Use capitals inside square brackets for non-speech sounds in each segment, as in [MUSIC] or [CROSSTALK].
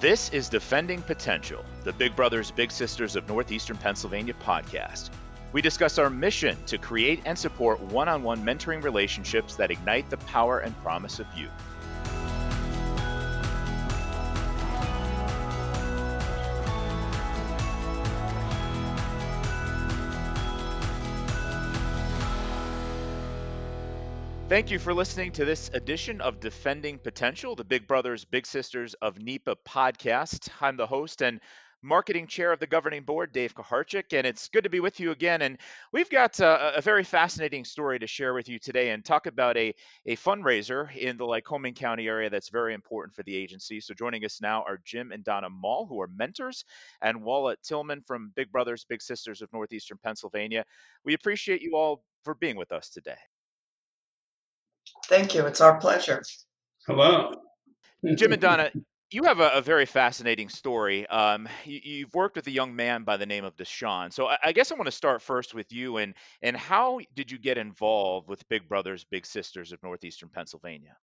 This is Defending Potential, the Big Brothers Big Sisters of Northeastern Pennsylvania podcast. We discuss our mission to create and support one on one mentoring relationships that ignite the power and promise of youth. Thank you for listening to this edition of Defending Potential, the Big Brothers Big Sisters of NEPA podcast. I'm the host and marketing chair of the governing board, Dave Kaharchik, and it's good to be with you again. And we've got uh, a, a, very fascinating story to share with you today and talk about a, a fundraiser in the Lycoming County area that's very important for the agency. So joining us now are Jim and Donna Mall, who are mentors, and Walla Tillman from Big Brothers Big Sisters of Northeastern Pennsylvania. We appreciate you all for being with us today. Thank you. It's our pleasure. Hello. Jim and Donna, you have a, a very fascinating story. Um, you, have worked with a young man by the name of Deshaun. So I, I guess I want to start first with you and and how did you get involved with Big Brothers Big Sisters of Northeastern Pennsylvania?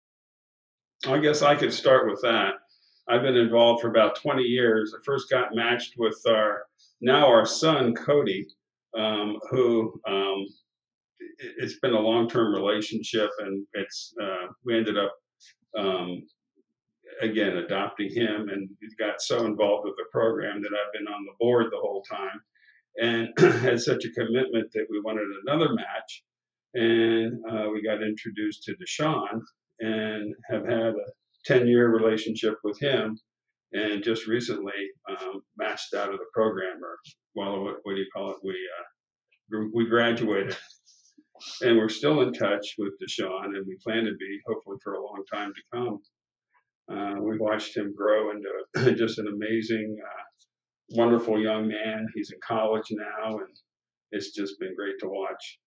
I guess I could start with that. I've been involved for about 20 years. I first got matched with our now our son Cody, um, who um, it's been a long term relationship, and it's uh, we ended up um, again adopting him, and got so involved with the program that I've been on the board the whole time, and [CLEARS THROAT] had such a commitment that we wanted another match, and uh, we got introduced to Deshaun, and have had a ten year relationship with him. And just recently um, matched out of the program, or well, what, what do you call it? We uh, we graduated and we're still in touch with Deshaun, and we plan to be hopefully for a long time to come. Uh, we've watched him grow into [CLEARS THROAT] just an amazing, uh, wonderful young man. He's in college now, and it's just been great to watch.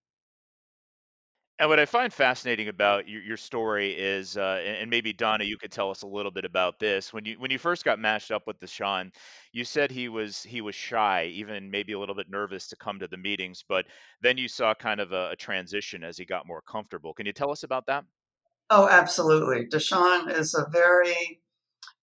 And what I find fascinating about your, your story is, uh, and, maybe Donna, you could tell us a little bit about this. When you when you first got matched up with Deshaun, you said he was he was shy, even maybe a little bit nervous to come to the meetings. But then you saw kind of a, a transition as he got more comfortable. Can you tell us about that? Oh, absolutely. Deshaun is a very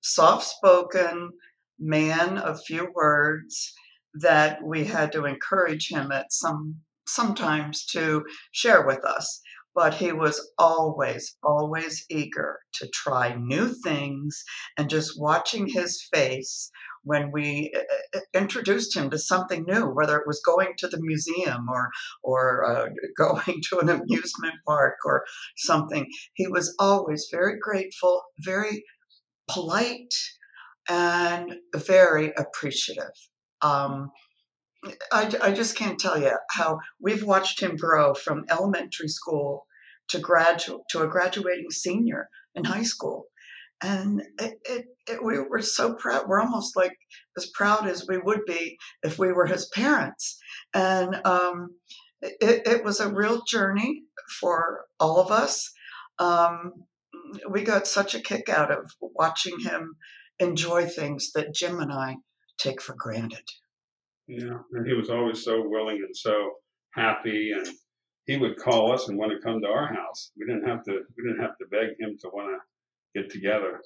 soft-spoken man of few words that we had to encourage him at some sometimes to share with us. But he was always, always eager to try new things. And just watching his face when we uh, uh, introduced him to something new, whether it was going to the museum or or uh, [LAUGHS] going to an amusement park or something, he was always very grateful, very polite, and very appreciative. Um, I, I just can't tell you how we've watched him grow from elementary school to graduate to a graduating senior in high school. And it, it, it, we were so proud we're almost like as proud as we would be if we were his parents. And um, it, was a real journey for all of us. Um, we got such a kick out of watching him enjoy things that jim and i take for granted yeah, and he was always so willing and so happy, and he would call us and want to come to our house. We didn't have to. We didn't have to beg him to want to get together.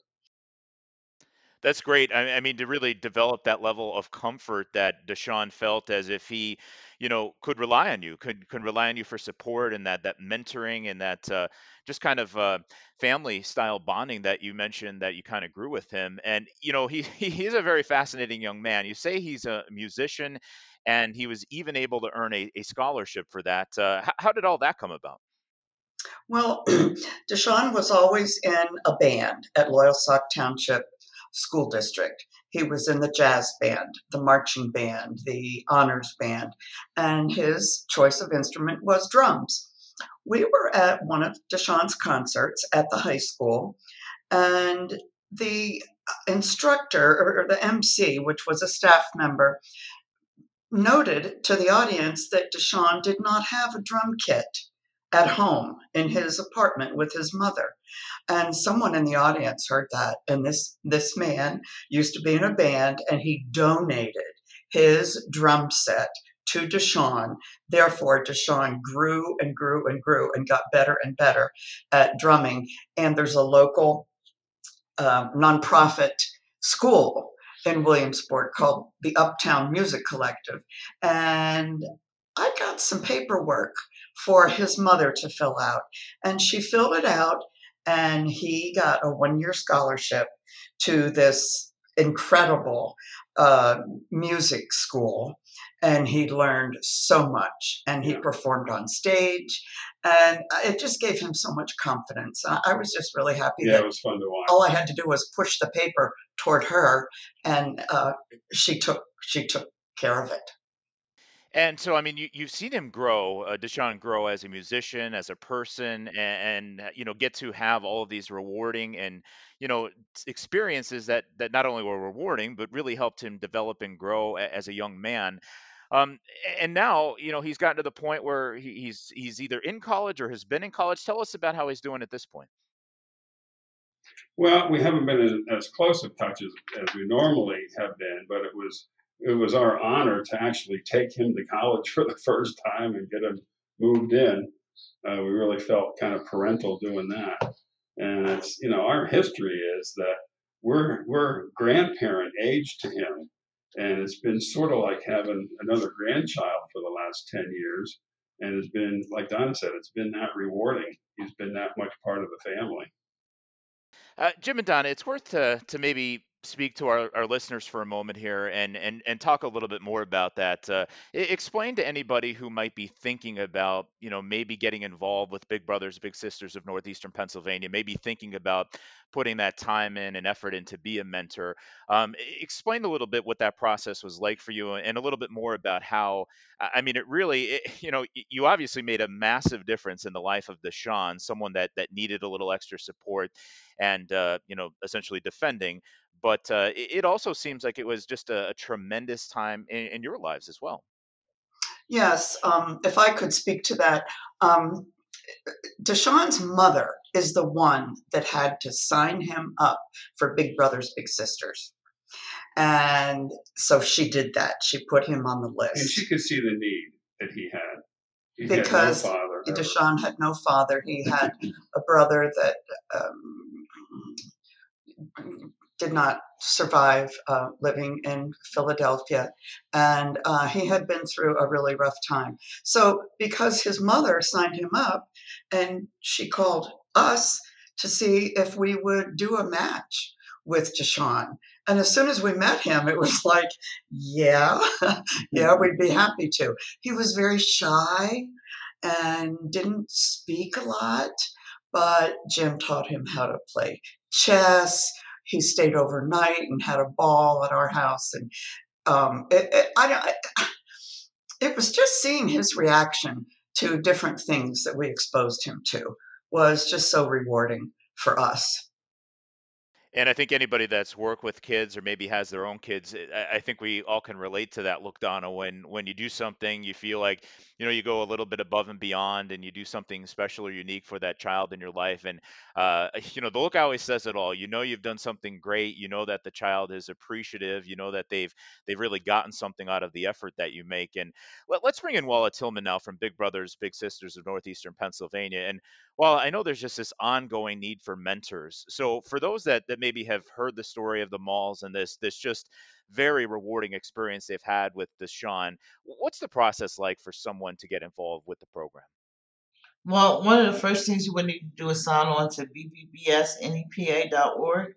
That's great. I, I mean, to really develop that level of comfort that Deshaun felt as if he, you know, could rely on you, could could rely on you for support and that that mentoring and that uh, just kind of uh, family style bonding that you mentioned that you kind of grew with him. And you know, [LAUGHS] he he's a very fascinating young man. You say he's a musician, and he was even able to earn a, a scholarship for that. Uh, how, how did all that come about? Well, [CLEARS THROAT] Deshaun was always in a band at Loyalsock Township school district. He was in the jazz band, the marching band, the honors band, and his choice of instrument was drums. We were at one of Deshaun's concerts at the high school, and the instructor or the MC, which was a staff member, noted to the audience that Deshaun did not have a drum kit at home in his apartment with his mother. And someone in the audience heard that. And this, this man used to be in a band and he donated his drum set to Deshaun. Therefore, Deshaun grew and grew and grew and got better and better at drumming. And there's a local uh, nonprofit school in Williamsport called the Uptown Music Collective. And I got some paperwork for his mother to fill out. And she filled it out, and he got a one year scholarship to this incredible uh, music school and he learned so much and he yeah. performed on stage and it just gave him so much confidence. I was just really happy yeah it was fun to watch. all i had to do was push the paper toward her and uh, she took she took care of it and so, I mean, you, you've seen him grow, uh, Deshaun grow as a musician, as a person, and, and you know get to have all of these rewarding and you know experiences that that not only were rewarding but really helped him develop and grow a- as a young man. Um, and now, you know, he's gotten to the point where he, he's he's either in college or has been in college. Tell us about how he's doing at this point. Well, we haven't been as close of touch as, as we normally have been, but it was it was our honor to actually take him to college [LAUGHS] for the first time and get him moved in. Uh, we really felt kind of parental doing that, and it's you know our history is that we're we're grandparent age to him and it's been sort of like having another grandchild for the last 10 years. And it's been, like Donna said, it's been that rewarding. He's been that much part of the family. Uh, Jim and Donna, it's worth to, to maybe speak to our, our listeners for a moment here and, and, and talk a little bit more about that. Uh, explain to anybody who might be thinking about, you know, maybe getting involved with Big Brothers, Big Sisters of Northeastern Pennsylvania, maybe thinking about putting that time in and effort in to be a mentor. Um, explain a little bit what that process was like for you and a little bit more about how, I mean, it really, it, [LAUGHS] you know, you obviously made a massive difference in the life of Deshaun, someone that, that needed a little extra support and, uh, you know, essentially defending but uh, it, also seems like it was just a, a tremendous time in, in, your lives as well. Yes, um, if I could speak to that. Um, Deshaun's mother is the one that had to sign him up for Big Brothers Big Sisters. And so she did that. She put him on the list. And she could see the need that he had. He because had no Deshaun had no father. He had [LAUGHS] a brother that um, did not survive uh, living in Philadelphia, and uh, he had been through a really rough time. So, because his mother signed him up, and she called us to see if we would do a match with Deshaun. And as soon as we met him, it was like, yeah, [LAUGHS] yeah, we'd be happy to. He was very shy and didn't speak a lot, but Jim taught him how to play chess he stayed overnight and had a ball at our house. And um, it, it, I, it was just seeing his reaction to different things that we exposed him to was just so rewarding for us. And I think anybody that's worked with kids or maybe has their own kids, eh, I think we all can relate to that look, Donna. When when you do something, you feel like you know you go a little bit above and beyond, and you do something special or unique for that child in your life. And uh, [LAUGHS] you know the look always says it all. You know you've done something great. You know that the child is appreciative. You know that they've they've really gotten something out of the effort that you make. And let, us bring in Walla Tillman now from Big Brothers Big Sisters of Northeastern Pennsylvania. And while I know there's just this ongoing need for mentors, so for those that that maybe have heard the story of the Malls and this this just very rewarding experience they've had with Deshaun, what's the process like for someone to get involved with the program? Well, one of the first things you would need to do is sign on to bbbsnepa.org.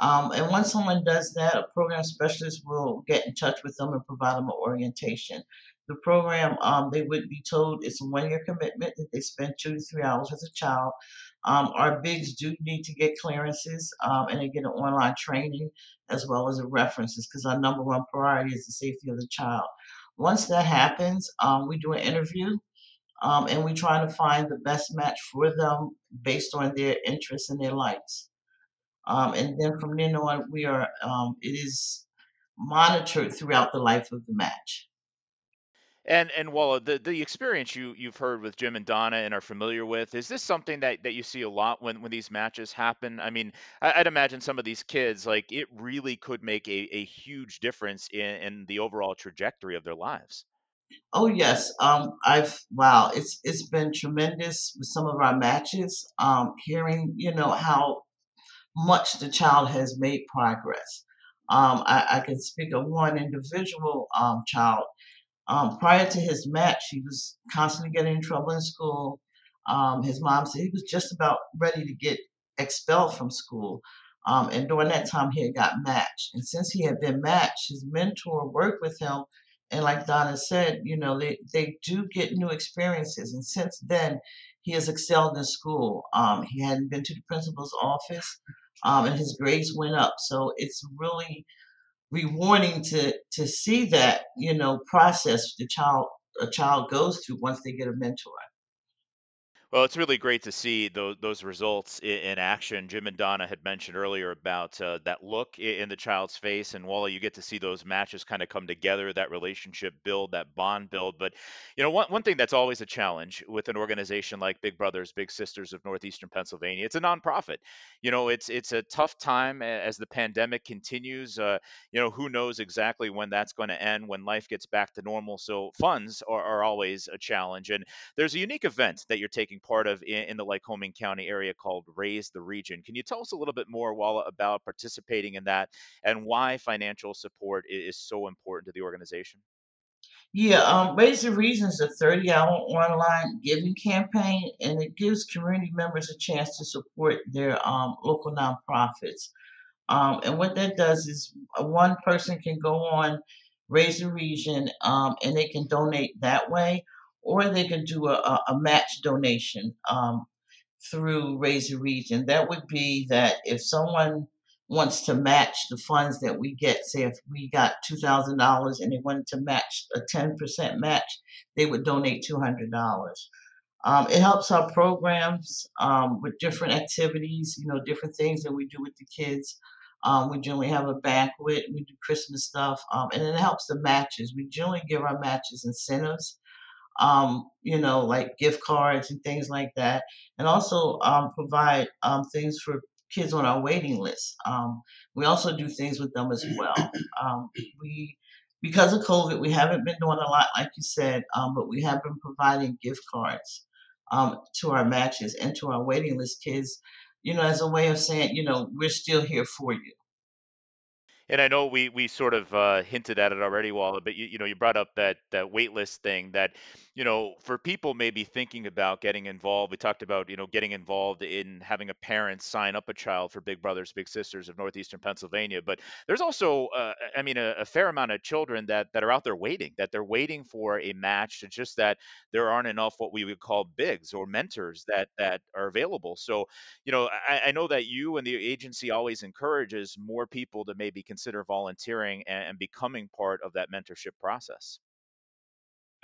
Um, and once someone does that, a program specialist will get in touch with them and provide them an orientation. The program, um, they would be told it's a one year commitment that they spend two to three hours with a child. Um, our bigs do need to get clearances um, and they get an online training as well as the references because our number one priority is the safety of the child. Once that happens, um, we do an interview um, and we try to find the best match for them based on their interests and their likes. Um, and then from then on, we are it is monitored throughout the life of the match. And and Walla, the the experience you you've heard with Jim and Donna and are familiar with, is this something that, that you see a lot when, when these matches happen? I mean, I, would imagine some of these kids, like it really could make a, a huge difference in, in the overall trajectory of their lives. Oh yes, um, I've wow, it's it's been tremendous with some of our matches. Um, hearing you know how much the child has made progress. Um, I, I can speak of one individual um, child. Um, prior to his match, he was constantly getting in trouble in school. Um, his mom said he was just about ready to get expelled from school. Um, and during that time, he had got matched. And since he had been matched, his mentor worked with him. And like Donna said, you know, they, they do get new experiences. And since then, he has excelled in school. Um, he hadn't been to the principal's office, um, and his grades went up. So it's really rewarding to to see that you know process the child a child goes through once they get a mentor. Well, it's really great to see those those results in, action. Jim and Donna had mentioned earlier about uh, that look in the child's face, and Wally, you get to see those matches kind of come together, that relationship build, that bond build. But you know, one one thing that's always a challenge with an organization like Big Brothers Big Sisters of Northeastern Pennsylvania, it's a nonprofit. You know, it's it's a tough time as the pandemic continues. Uh, you know, who knows exactly when that's going to end, when life gets back to normal. So funds are, are always a challenge, and there's a unique event that you're taking part of in, in the Lycoming County area called Raise the Region. Can you tell us a little bit more, Walla, about participating in that and why financial support i- is so important to the organization? Yeah, um, Raise the Region is a 30 hour online giving campaign, and it gives community members a chance to support their um, local nonprofits. Um, and what that does is uh, one person can go on Raise the Region um, and they can donate that way, or they can do a, a, match donation um, through Raise a Region. That would be that if someone wants to match the funds that we get, say if we got $2,000 and they wanted to match a 10% match, they would donate $200. Um, it helps our programs um, with different activities, you know, different things that we do with the kids. Um, we generally have a banquet, we do Christmas stuff, um, and it helps the matches. We generally give our matches incentives, um, you know, like gift cards and things like that, and also um, provide um, things for kids on our waiting list. Um, we also do things with them as well. Um, we because of COVID, we haven't been doing a lot, like you said, um, but we have been providing gift cards to our matches and to our waiting list kids, you know, as a way of saying, you know, we're still here for you. And I know we we sort of uh, hinted at it already, Walla, but you, you know you brought up that that wait list thing that you know for people maybe thinking about getting involved. We talked about you know getting involved in having a parent sign up a child for Big Brothers Big Sisters of Northeastern Pennsylvania, but there's also uh, I mean a, a fair amount of children that that are out there waiting that they're waiting for a match. It's just that there aren't enough what we would call bigs or mentors that that are available. So you know, I, I know that you and the agency always encourages more people to maybe consider volunteering and, and becoming part of that mentorship process.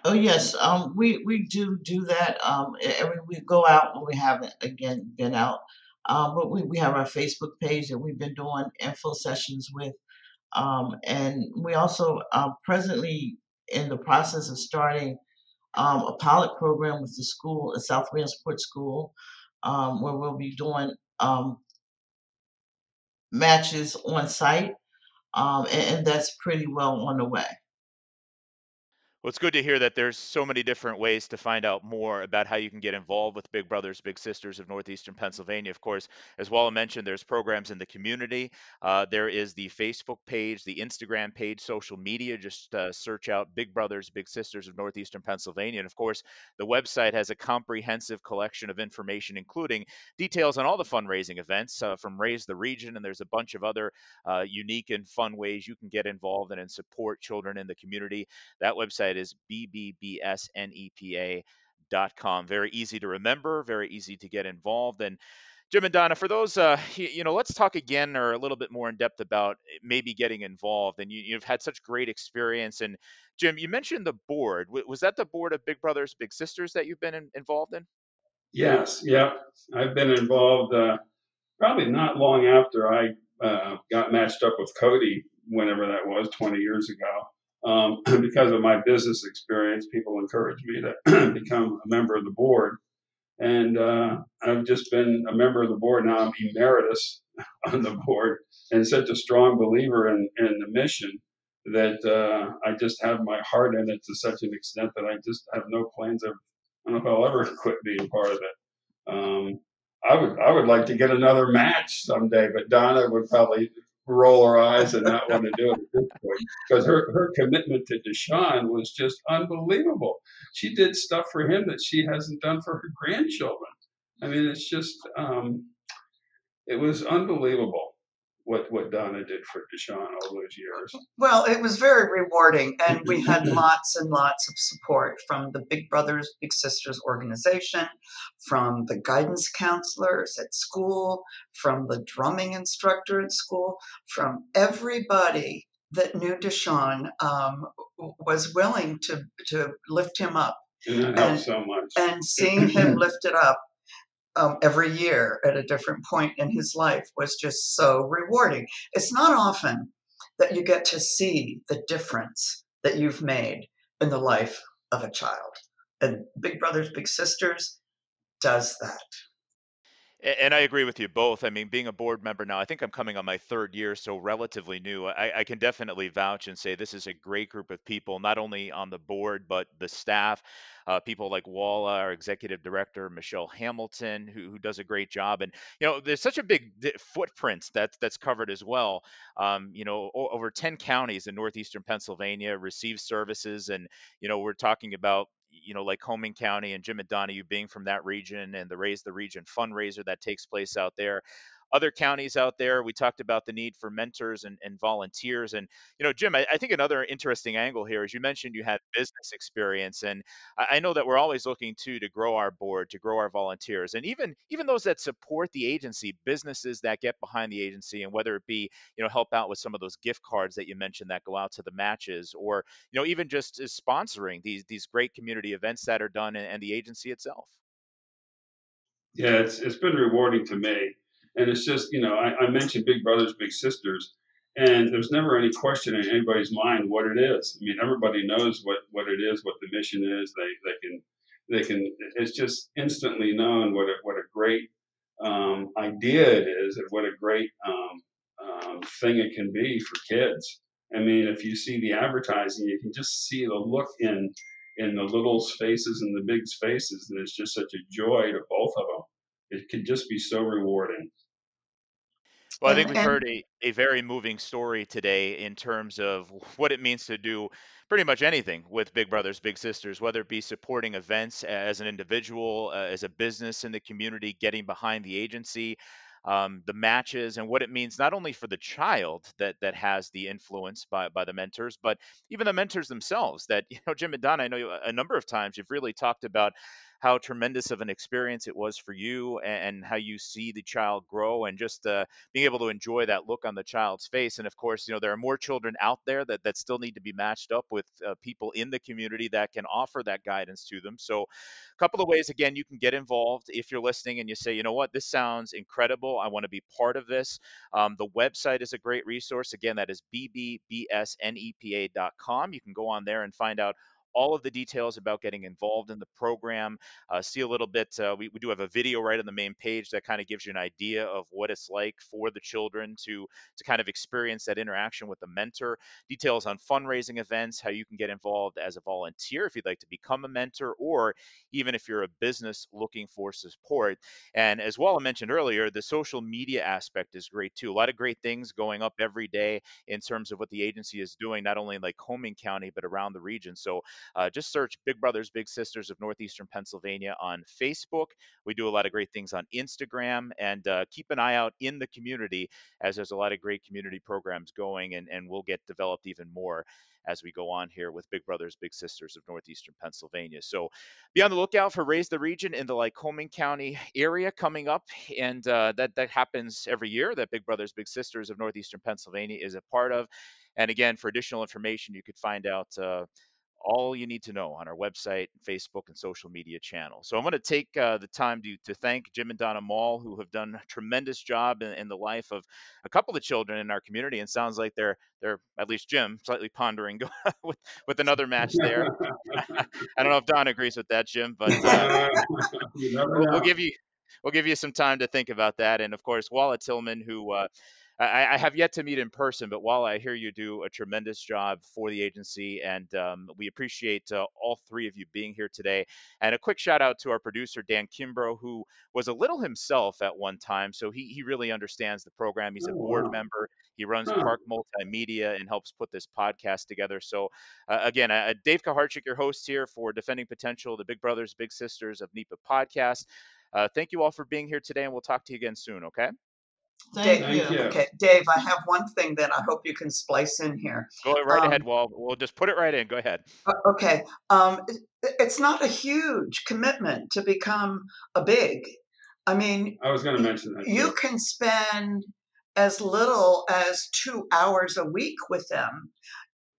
Oh yes, um, we we do do that. Um, every we go out when we haven't again been out. Um, but we, we have our Facebook page that we've been doing info sessions with. Um, and we also are presently in the process of starting um, a pilot program with the school, the South Williamsport School, um, where we'll be doing um, matches on site, um, and, and that's pretty well on the way. Well, it's good to hear that there's so many different ways to find out more about how you can get involved with Big Brothers Big Sisters of Northeastern Pennsylvania. Of course, as Walla mentioned, there's programs in the community. Uh, there is the Facebook page, the Instagram page, social media. Just uh, search out Big Brothers Big Sisters of Northeastern Pennsylvania. And of course, the website has a comprehensive collection of information, including details on all the fundraising events uh, from Raise the Region. And there's a bunch of other uh, unique and fun ways you can get involved and, and support children in the community. That website is bbbsnepa.com. Very easy to remember, very easy to get involved. And Jim and Donna, for those, uh, [LAUGHS] you, know, let's talk again or a little bit more in depth about eh, maybe getting involved. And you, you've had such great experience. And Jim, you mentioned the board. Was that the board of Big Brothers Big Sisters that you've been in, involved in? Yes, yeah. I've been involved uh, probably not long after I uh, got matched up with Cody, whenever that was, 20 years ago. Um, [CLEARS THROAT] because of my business experience, people encouraged me to [CLEARS THROAT] become a member of the board. And uh, I've just been a member of the board. Now I'm emeritus [LAUGHS] on the board and such a strong believer in, in the mission that uh, I just have my heart in it to such an extent that I just have no plans of, I don't know if I'll ever [LAUGHS] quit being part of it. Um, I would I would like to get another match someday, but Donna would probably roll her eyes and not want to do it because her, her commitment to Deshaun was just unbelievable. She did stuff for him that she hasn't done for her grandchildren. I mean, it's just, um, it was unbelievable what what Donna did for Deshaun all those years. Well, it was very rewarding, and we had [LAUGHS] lots and lots of support from the Big Brothers Big Sisters organization, from the guidance counselors at school, from the drumming instructor at school, from everybody that knew Deshaun um, was willing to to lift him up. And that helped so much. And seeing him [LAUGHS] lifted up um, every year at a different point in his life was just so rewarding. It's not often that you get to see the difference that you've made in the life of a child. And Big Brothers Big Sisters does that. And I agree with you both. I mean, being a board member now, I think I'm coming on my third year, so relatively new. I, I can definitely vouch and say this is a great group of people, not only on the board, but the staff. Uh, people like Walla, our executive director, Michelle Hamilton, who, who does a great job. And, you know, there's such a big footprint that's, that's covered as well. Um, you know, over 10 counties in northeastern Pennsylvania receive services. And, you know, we're talking about you know, Lycoming County and Jim and Donahue being from that region and the Raise the Region fundraiser that takes place out there other counties out there. We talked about the need for mentors and, and volunteers. And, you know, Jim, I, I, think another interesting angle here is you mentioned you had business experience. And I, I, know that we're always looking to to grow our board, to grow our volunteers, and even even those that support the agency, businesses that get behind the agency, and whether it be, you know, help out with some of those gift cards that you mentioned that go out to the matches, or, you know, even just uh, sponsoring these these great community events that are done and, and the agency itself. Yeah, it's it's been rewarding to me and it's just, you know, I, I mentioned Big Brothers, Big Sisters, and there's never any question in anybody's mind what it is. I mean, everybody knows what, what it is, what the mission is. They, they can, they can, it's just instantly known what a, what a great um, idea it is and what a great um, um, thing it can be for kids. I mean, if you see the advertising, you can just see the look in in the little's faces and the big's faces, and it's just such a joy to both of them. It can just be so rewarding. Well, I think we've heard a, a very moving story today in terms of [LAUGHS] what it means to do pretty much anything with Big Brothers Big Sisters, whether it be supporting events as an individual, uh, as a business in the community, getting behind the agency, um, the matches, and what it means not only for the child that that has the influence by by the mentors, but even the mentors themselves. That [LAUGHS] you know, Jim and Don, I know you, a number of times you've really talked about how tremendous of an experience it was for you and, and how you see the child grow and just uh, being able to enjoy that look on the child's face. And of course, you know, there are more children out there that, that still need to be matched up with uh, people in the community that can offer that guidance to them. So, a couple of ways, again, you can get involved if you're listening and you say, you know what, this sounds incredible. I want to be part of this. Um, the website is a great resource. Again, that is bbbsnepa.com. You can go on there and find out all of the details about getting involved in the program. Uh, see a little bit, uh, we, we do have a video right on the main page that kind of gives you an idea of what it's like for the children to, to kind of experience that interaction with the mentor. Details on fundraising events, how you can get involved as a volunteer if you'd like to become a mentor, or even if you're a business looking for support. And as well, I mentioned earlier, the social media aspect is great too. A lot of great things going up every day in terms of what the agency is doing, not only in Lycoming County, but around the region. So uh, just search Big Brothers Big Sisters of Northeastern Pennsylvania on Facebook. We do a lot of great things on Instagram, and uh, keep an eye out in the community as there's a lot of great community programs going, and, and we'll get developed even more as we go on here with Big Brothers Big Sisters of Northeastern Pennsylvania. So be on the lookout for Raise the Region in the Lycoming County area coming up, and uh, that that happens every year. That Big Brothers Big Sisters of Northeastern Pennsylvania is a part of. And again, for additional information, you could find out uh, all you need to know on our website, Facebook, and social media channels. So I'm going to take uh, the time to, to thank Jim and Donna Mall, who have done a tremendous job in, in, the life of a couple of children in our community. And sounds like they're they're at least Jim slightly pondering [LAUGHS] with with another [LAUGHS] match there. I don't know if Don agrees with that, Jim, but uh, [LAUGHS] we'll, we'll, give you we'll give you some time to think about that. And of course, Walla Tillman, who uh, I, I, have yet to meet in person, but while I hear you do a tremendous job for the agency, and um, we appreciate uh, all three of you being here today. And a quick shout out to our producer, Dan Kimbrough, who was a little himself at one time. So he, he really understands the program. He's a board member. He runs Park Multimedia and helps put this podcast together. So, uh, again, uh, Dave Kucharchuk, your host here for Defending Potential, the Big Brothers, Big Sisters of NEPA podcast. Uh, thank you all for being here today, and we'll talk to you again soon, okay? Thank, Dave, you. you. Okay, Dave, I have one thing that I hope you can splice in here. Go right Um, ahead. Well, we'll just put it right in. Go ahead. Okay, um, it- it's not a huge commitment to become a big. I mean, I was going to mention that. you too. can spend as little as two hours a week with them.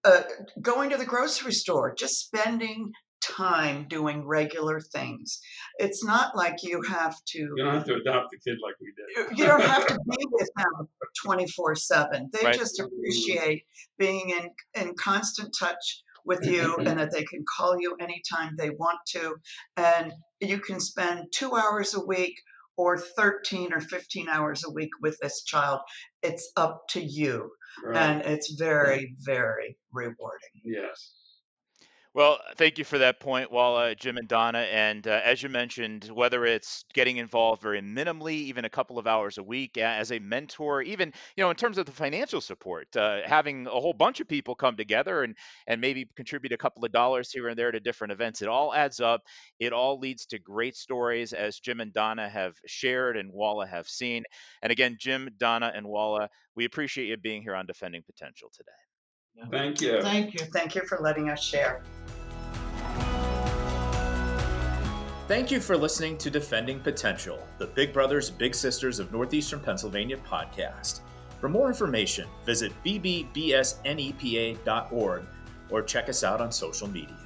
Uh, going to the grocery store, just spending time doing regular things. It's not like you have to. You don't have to adopt the kid like we did. you don't have to [LAUGHS] be with them 24 7 they Right. just appreciate being in, in constant touch with you [CLEARS THROAT] and that they can call you anytime they want to and you can spend two hours a week or 13 or 15 hours a week with this child it's up to you Right. and it's very very rewarding yes. Well, thank you for that point, Walla, Jim, and Donna. And uh, as you mentioned, whether it's getting involved very minimally, even a couple of hours a week as a mentor, even you know in terms of the financial support, uh, having a whole bunch of people come together and and maybe contribute a couple of dollars here and there to different events, it all adds up. It all leads to great stories, as Jim and Donna have shared and Walla have seen. And again, Jim, Donna, and Walla, we appreciate you being here on Defending Potential today. Thank you. Thank you. thank you for letting us share Thank you for listening to Defending Potential, the Big Brothers Big Sisters of Northeastern Pennsylvania podcast. For more information, visit bbbsnepa.org or check us out on social media.